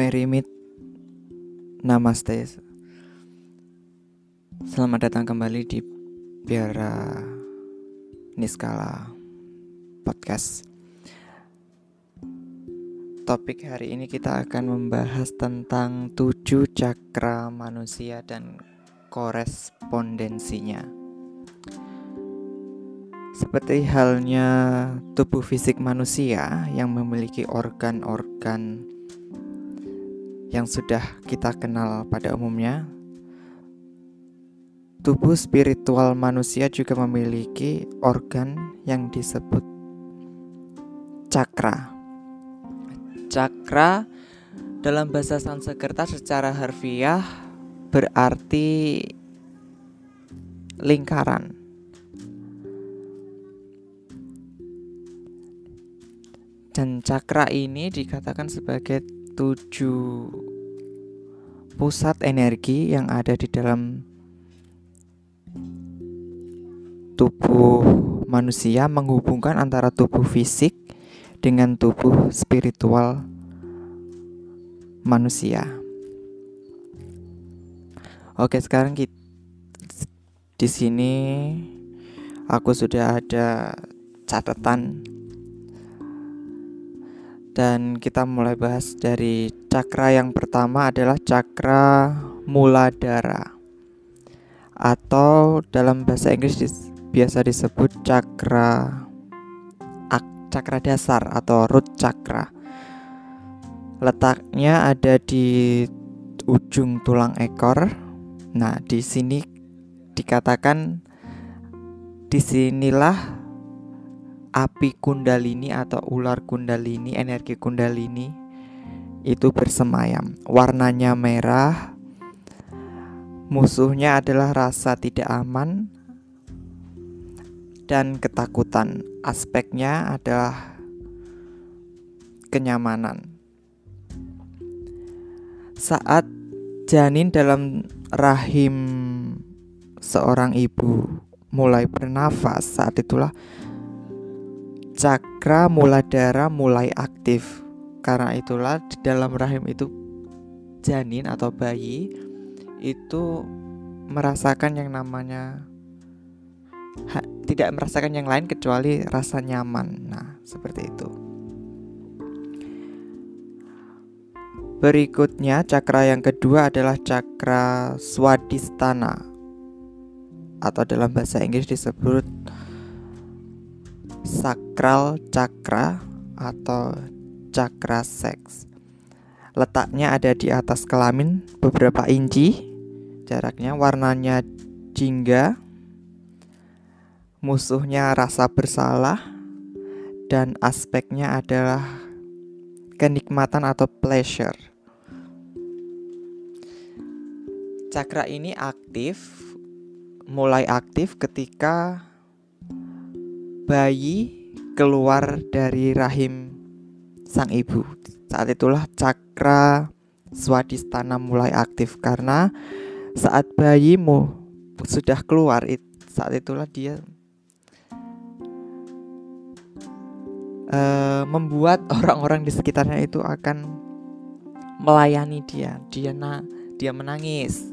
Merimit Namaste. Selamat datang kembali di Biara Niskala Podcast. Topik hari ini kita akan membahas tentang tujuh cakra manusia dan korespondensinya. Seperti halnya tubuh fisik manusia yang memiliki organ-organ yang sudah kita kenal pada umumnya, tubuh spiritual manusia juga memiliki organ yang disebut cakra. Cakra dalam bahasa Sanskerta secara harfiah berarti lingkaran. Dan cakra ini dikatakan sebagai tujuh pusat energi yang ada di dalam tubuh manusia menghubungkan antara tubuh fisik dengan tubuh spiritual manusia. Oke, sekarang kita di sini aku sudah ada catatan dan kita mulai bahas dari cakra yang pertama adalah cakra muladara atau dalam bahasa Inggris dis biasa disebut cakra ak, cakra dasar atau root cakra. Letaknya ada di ujung tulang ekor. Nah, di sini dikatakan di sinilah api kundalini atau ular kundalini, energi kundalini itu bersemayam. Warnanya merah. Musuhnya adalah rasa tidak aman dan ketakutan. Aspeknya adalah kenyamanan. Saat janin dalam rahim seorang ibu mulai bernafas, saat itulah cakra muladara mulai aktif. Karena itulah di dalam rahim itu janin atau bayi itu merasakan yang namanya ha, tidak merasakan yang lain kecuali rasa nyaman. Nah, seperti itu. Berikutnya cakra yang kedua adalah cakra swadhisthana atau dalam bahasa Inggris disebut sakral cakra atau cakra seks. Letaknya ada di atas kelamin beberapa inci. Jaraknya warnanya jingga. Musuhnya rasa bersalah dan aspeknya adalah kenikmatan atau pleasure. Cakra ini aktif mulai aktif ketika bayi keluar dari rahim sang ibu. Saat itulah cakra swadhisthana mulai aktif karena saat bayimu sudah keluar saat itulah dia uh, membuat orang-orang di sekitarnya itu akan melayani dia. Dia na dia menangis.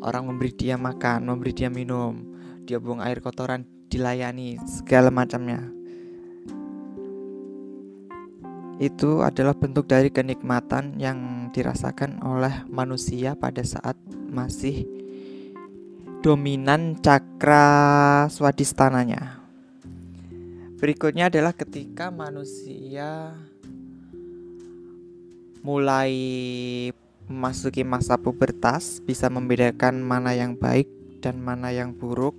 Orang memberi dia makan, memberi dia minum, dia buang air kotoran, dilayani segala macamnya itu adalah bentuk dari kenikmatan yang dirasakan oleh manusia pada saat masih dominan cakra swadistananya. Berikutnya adalah ketika manusia mulai memasuki masa pubertas bisa membedakan mana yang baik dan mana yang buruk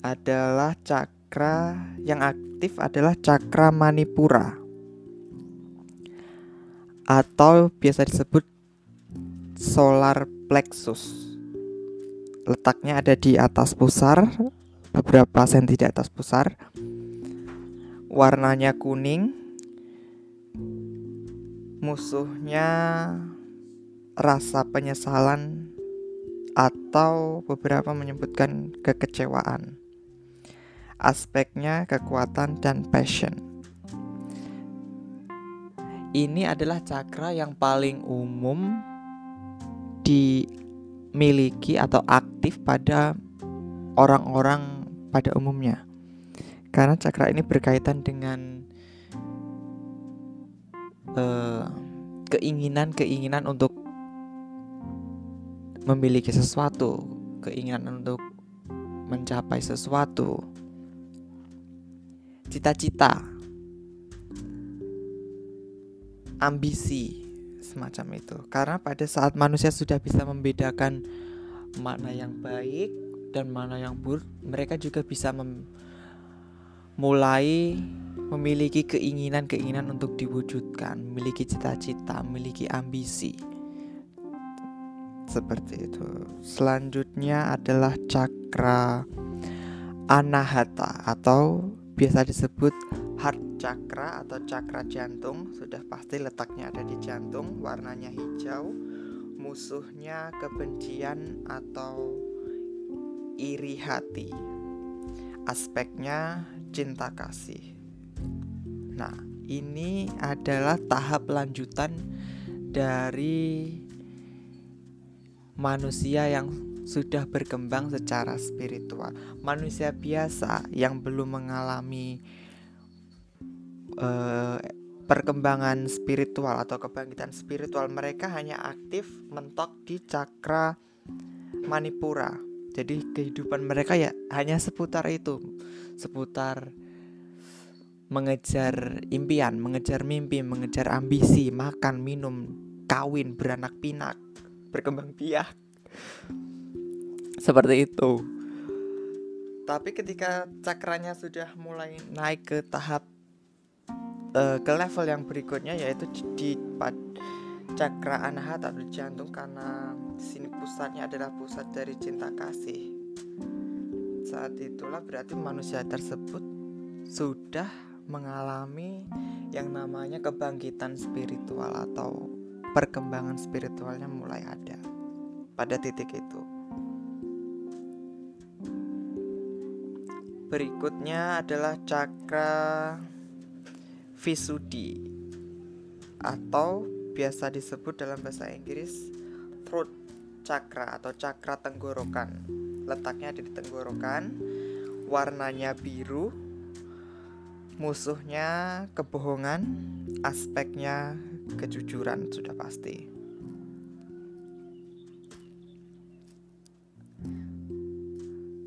adalah cakra yang aktif adalah cakra manipura atau biasa disebut solar plexus. Letaknya ada di atas pusar, beberapa senti di atas pusar. Warnanya kuning. Musuhnya rasa penyesalan atau beberapa menyebutkan kekecewaan aspeknya kekuatan dan passion. Ini adalah cakra yang paling umum dimiliki atau aktif pada orang-orang pada umumnya. Karena cakra ini berkaitan dengan eh, keinginan-keinginan untuk memiliki sesuatu, keinginan untuk mencapai sesuatu, cita-cita, ambisi, semacam itu. Karena pada saat manusia sudah bisa membedakan mana yang baik dan mana yang buruk, mereka juga bisa mulai memiliki keinginan-keinginan untuk diwujudkan, memiliki cita-cita, memiliki ambisi. Seperti itu. Selanjutnya adalah cakra anahata atau biasa disebut chakra atau cakra jantung. Sudah pasti letaknya ada di jantung, warnanya hijau. Musuhnya kebencian atau iri hati. Aspeknya cinta kasih. Nah, ini adalah tahap lanjutan dari manusia yang sudah berkembang secara spiritual. Manusia biasa yang belum mengalami uh, perkembangan spiritual atau kebangkitan spiritual, mereka hanya aktif mentok di cakra manipura. Jadi kehidupan mereka ya hanya seputar itu, seputar mengejar impian, mengejar mimpi, mengejar ambisi, makan, minum, kawin, beranak pinak, berkembang biak. Seperti itu. Tapi ketika cakranya sudah mulai naik ke tahap uh, ke level yang berikutnya yaitu di, cakra anahata atau jantung karena sini pusatnya adalah pusat dari cinta kasih. Saat itulah berarti manusia tersebut sudah mengalami yang namanya kebangkitan spiritual atau perkembangan spiritualnya mulai ada pada titik itu. Berikutnya adalah cakra Visuddhi atau biasa disebut dalam bahasa Inggris throat chakra atau cakra tenggorokan. Letaknya ada di tenggorokan, warnanya biru, musuhnya kebohongan, aspeknya kejujuran sudah pasti.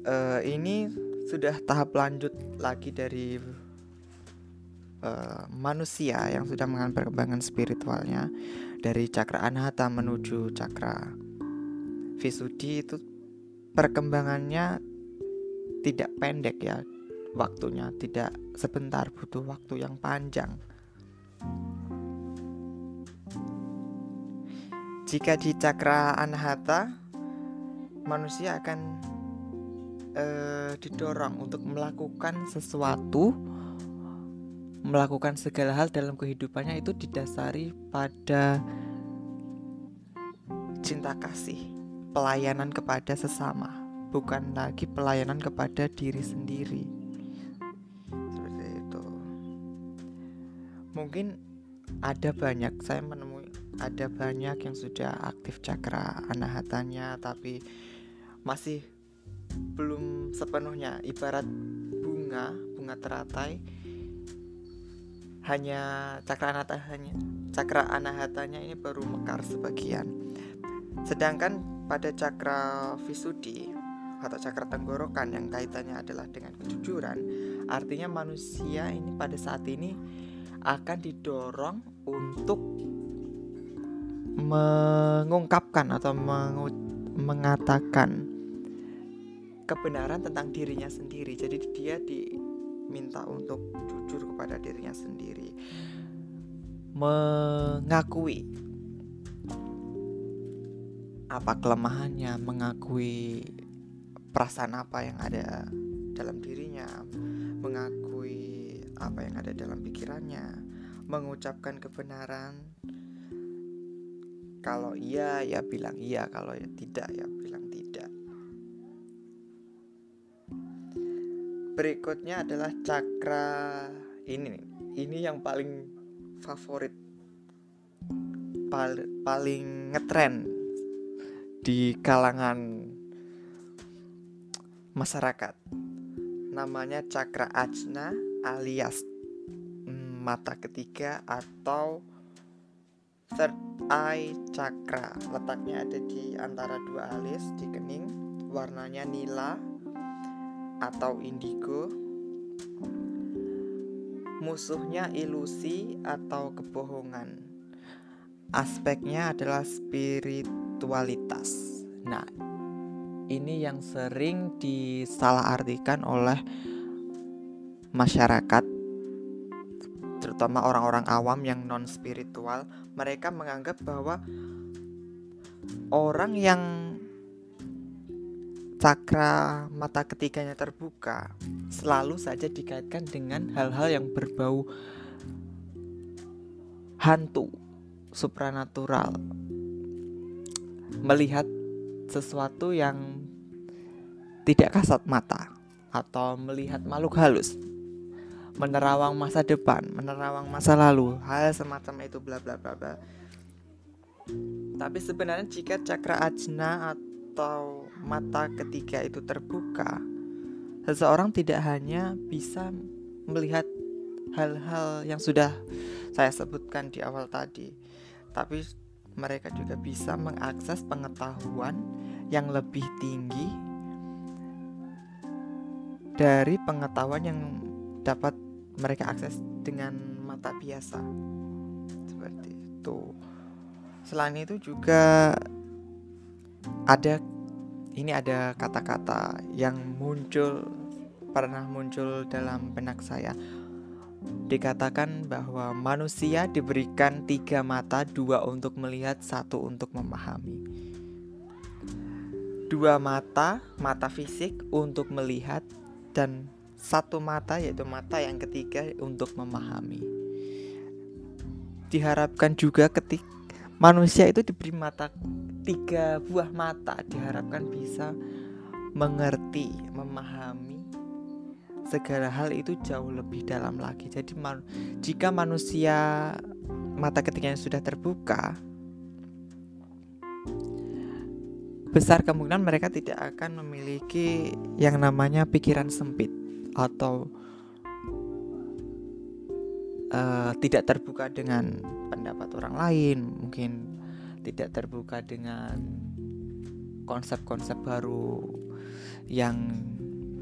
Uh, ini sudah tahap lanjut lagi dari uh, manusia yang sudah mengalami perkembangan spiritualnya dari cakra anahata menuju cakra Visuddhi itu perkembangannya tidak pendek ya waktunya tidak sebentar butuh waktu yang panjang. Jika di cakra anahata manusia akan uh, didorong untuk melakukan sesuatu melakukan segala hal dalam kehidupannya itu didasari pada cinta kasih pelayanan kepada sesama bukan lagi pelayanan kepada diri sendiri. Mungkin ada banyak saya menemui ada banyak yang sudah aktif cakra anahatanya tapi masih belum sepenuhnya. Ibarat bunga bunga teratai hanya cakra anahatanya cakra anahatanya ini baru mekar sebagian sedangkan pada cakra visuddhi atau cakra tenggorokan yang kaitannya adalah dengan kejujuran artinya manusia ini pada saat ini akan didorong untuk mengungkapkan atau mengatakan kebenaran tentang dirinya sendiri. Jadi dia diminta untuk jujur kepada dirinya sendiri. Mengakui apa kelemahannya, mengakui perasaan apa yang ada dalam dirinya, mengakui apa yang ada dalam pikirannya, mengucapkan kebenaran. Kalau iya ya bilang iya, kalau ya tidak ya bilang Berikutnya adalah cakra ini nih. Ini yang paling favorit pal paling ngetren di kalangan masyarakat. Namanya cakra ajna alias mata ketiga atau third eye chakra. Letaknya ada di antara dua alis di kening, warnanya nila atau indigo. Musuhnya ilusi atau kebohongan. Aspeknya adalah spiritualitas. Nah, ini yang sering disalahartikan oleh masyarakat terutama orang-orang awam yang non spiritual mereka menganggap bahwa orang yang cakra mata ketiganya terbuka selalu saja dikaitkan dengan hal-hal yang berbau hantu, supranatural. Melihat sesuatu yang tidak kasat mata atau melihat makhluk halus. Menerawang masa depan, menerawang masa lalu, hal semacam itu bla bla bla bla. Tapi sebenarnya jika cakra ajna atau mata ketiga itu terbuka, seseorang tidak hanya bisa melihat hal-hal yang sudah saya sebutkan di awal tadi, tapi mereka juga bisa mengakses pengetahuan yang lebih tinggi dari pengetahuan yang dapat mereka akses dengan mata biasa. Seperti itu. Selain itu juga ada ini ada kata-kata yang muncul pernah muncul dalam benak saya. Dikatakan bahwa manusia diberikan tiga mata dua untuk melihat satu untuk memahami. Dua mata mata fisik untuk melihat dan satu mata yaitu mata yang ketiga untuk memahami. Diharapkan juga ketik manusia itu diberi mata tiga buah mata diharapkan bisa mengerti, memahami segala hal itu jauh lebih dalam lagi. Jadi man jika manusia mata ketiganya sudah terbuka, besar kemungkinan mereka tidak akan memiliki yang namanya pikiran sempit atau uh, tidak terbuka dengan pendapat orang lain, mungkin tidak terbuka dengan konsep-konsep baru yang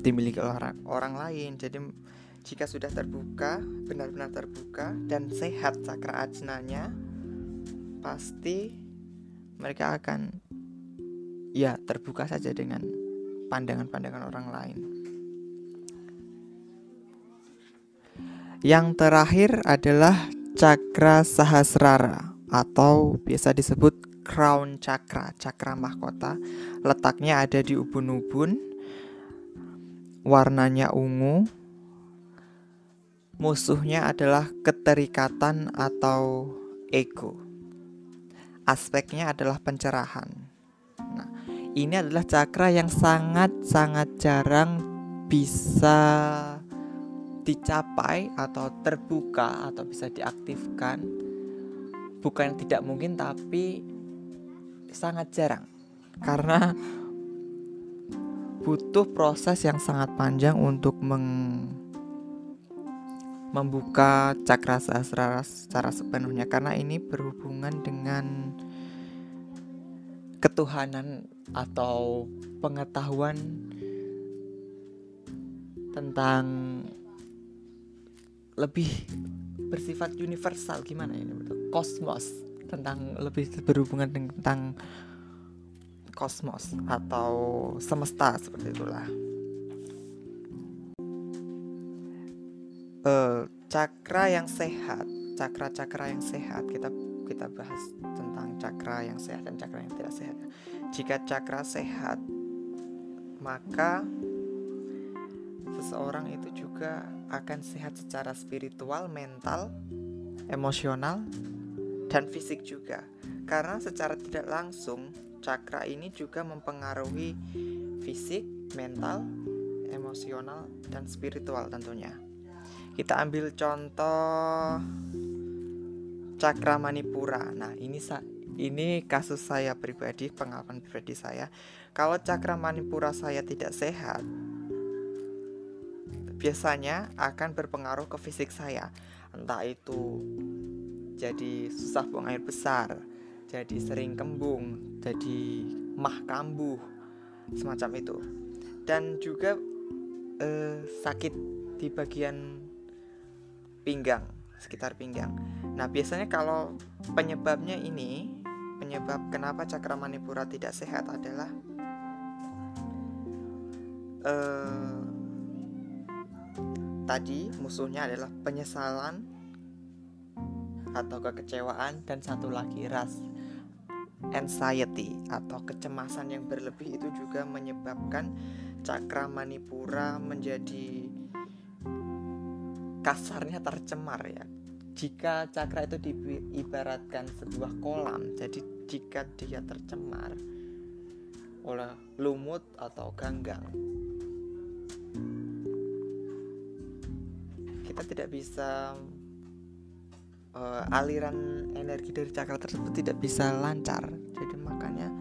dimiliki orang, orang lain. Jadi jika sudah terbuka, benar-benar terbuka dan sehat cakra ajnanya, pasti mereka akan ya terbuka saja dengan pandangan-pandangan orang lain. Yang terakhir adalah cakra sahasrara atau biasa disebut crown chakra, chakra mahkota. Letaknya ada di ubun-ubun. Warnanya ungu. Musuhnya adalah keterikatan atau ego. Aspeknya adalah pencerahan. Nah, ini adalah cakra yang sangat-sangat jarang bisa dicapai atau terbuka atau bisa diaktifkan bukan tidak mungkin tapi sangat jarang. Karena butuh proses yang sangat panjang untuk meng membuka cakra sahasrara secara sepenuhnya. Karena ini berhubungan dengan ketuhanan atau pengetahuan tentang lebih bersifat universal gimana ini kosmos tentang lebih berhubungan tentang kosmos atau semesta seperti itulah. Uh, cakra yang sehat cakra-cakra yang sehat. Kita kita bahas tentang cakra yang sehat dan cakra yang tidak sehat. Jika cakra sehat maka seseorang itu juga akan sehat secara spiritual, mental, emosional, dan fisik juga. Karena secara tidak langsung, cakra ini juga mempengaruhi fisik, mental, emosional, dan spiritual tentunya. Kita ambil contoh cakra manipura. Nah, ini ini kasus saya pribadi, pengalaman pribadi saya. Kalau cakra manipura saya tidak sehat, biasanya akan berpengaruh ke fisik saya. Entah itu jadi susah buang air besar, jadi sering kembung, jadi mah kambuh, semacam itu. Dan juga eh, sakit di bagian pinggang, sekitar pinggang. Nah, biasanya kalau penyebabnya ini, penyebab kenapa cakra manipura tidak sehat adalah eh, tadi musuhnya adalah penyesalan atau kekecewaan dan satu lagi ras anxiety atau kecemasan yang berlebih itu juga menyebabkan cakra manipura menjadi kasarnya tercemar ya. Jika cakra itu diibaratkan sebuah kolam, jadi jika dia tercemar oleh lumut atau ganggang, kita tidak bisa uh, aliran energi dari cakra tersebut tidak bisa lancar. Jadi makanya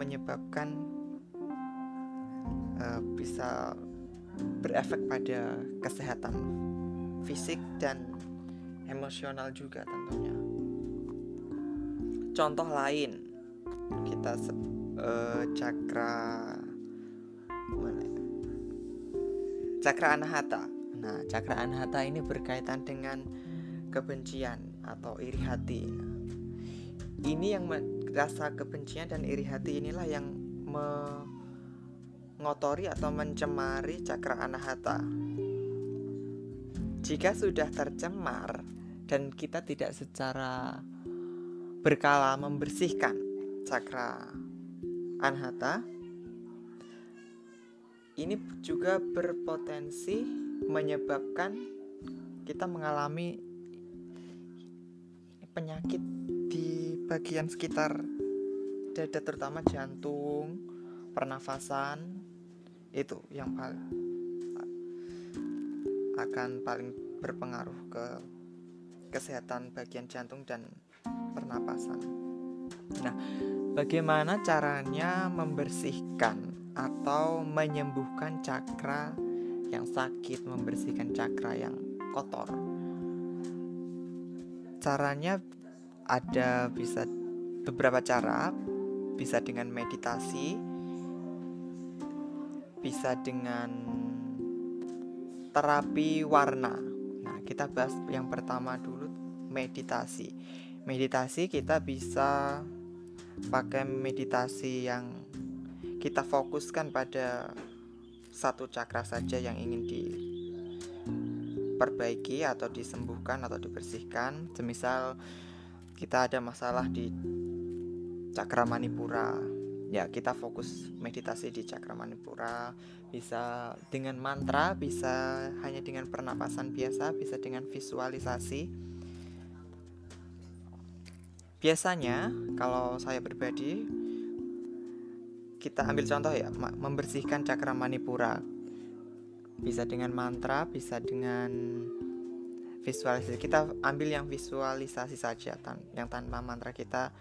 menyebabkan uh, bisa berefek pada kesehatan fisik dan emosional juga tentunya. Contoh lain kita uh, cakra mana ya? cakra anahata Nah, cakra anahata ini berkaitan dengan kebencian atau iri hati. Ini yang rasa kebencian dan iri hati inilah yang mengotori atau mencemari cakra anahata. Jika sudah tercemar dan kita tidak secara berkala membersihkan cakra anahata, ini juga berpotensi menyebabkan kita mengalami penyakit di bagian sekitar dada terutama jantung, pernafasan itu yang paling akan paling berpengaruh ke kesehatan bagian jantung dan pernapasan. Nah, bagaimana caranya membersihkan atau menyembuhkan cakra yang sakit, membersihkan cakra yang kotor. Caranya ada bisa beberapa cara, bisa dengan meditasi, bisa dengan terapi warna. Nah, kita bahas yang pertama dulu meditasi. Meditasi kita bisa pakai meditasi yang kita fokuskan pada satu cakra saja yang ingin diperbaiki atau disembuhkan atau dibersihkan. Semisal kita ada masalah di cakra manipura ya kita fokus meditasi di cakra manipura. Bisa dengan mantra bisa hanya dengan pernapasan biasa bisa dengan visualisasi. Biasanya kalau saya pribadi kita ambil contoh ya membersihkan cakra manipura. Bisa dengan mantra bisa dengan visualisasi. Kita ambil yang visualisasi saja tan yang tanpa mantra. Kita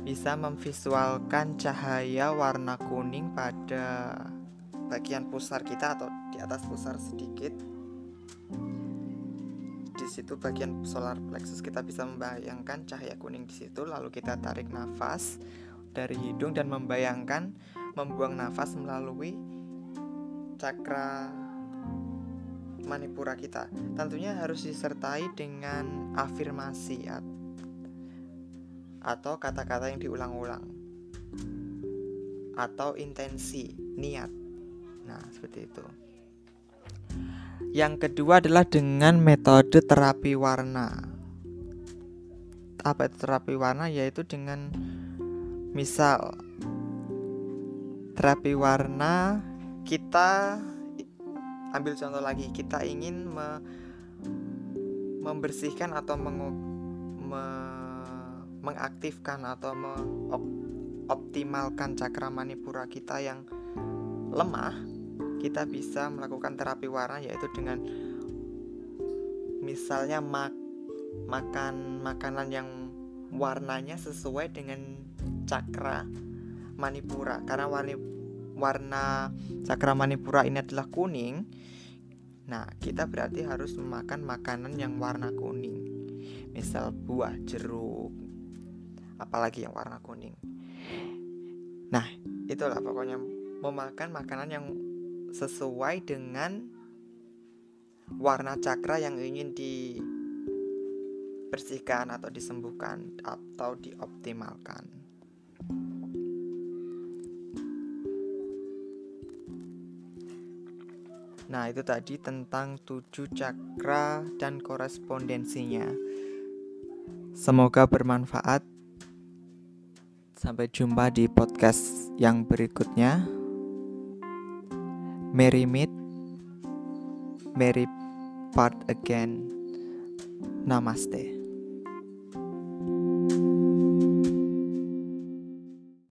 bisa memvisualkan cahaya warna kuning pada bagian pusar kita atau di atas pusar sedikit. Di situ bagian solar plexus kita bisa membayangkan cahaya kuning di situ lalu kita tarik nafas dari hidung dan membayangkan membuang nafas melalui cakra manipura kita. Tentunya harus disertai dengan afirmasi atau kata-kata yang diulang-ulang atau intensi, niat. Nah, seperti itu. Yang kedua adalah dengan metode terapi warna. Apa itu terapi warna? Yaitu dengan Misal terapi warna kita ambil contoh lagi kita ingin me, membersihkan atau mengu, me, mengaktifkan atau mengoptimalkan cakra manipura kita yang lemah kita bisa melakukan terapi warna yaitu dengan misalnya mak makan makanan yang warnanya sesuai dengan cakra manipura. Karena warna warna cakra manipura ini adalah kuning nah kita berarti harus memakan makanan yang warna kuning. Misal buah jeruk apalagi yang warna kuning. Nah itulah pokoknya memakan makanan yang sesuai dengan warna cakra yang ingin dibersihkan atau disembuhkan atau dioptimalkan. Nah, itu tadi tentang tujuh cakra dan korespondensinya. Semoga bermanfaat. Sampai jumpa di podcast yang berikutnya. Merry meet, Merry part again. Namaste.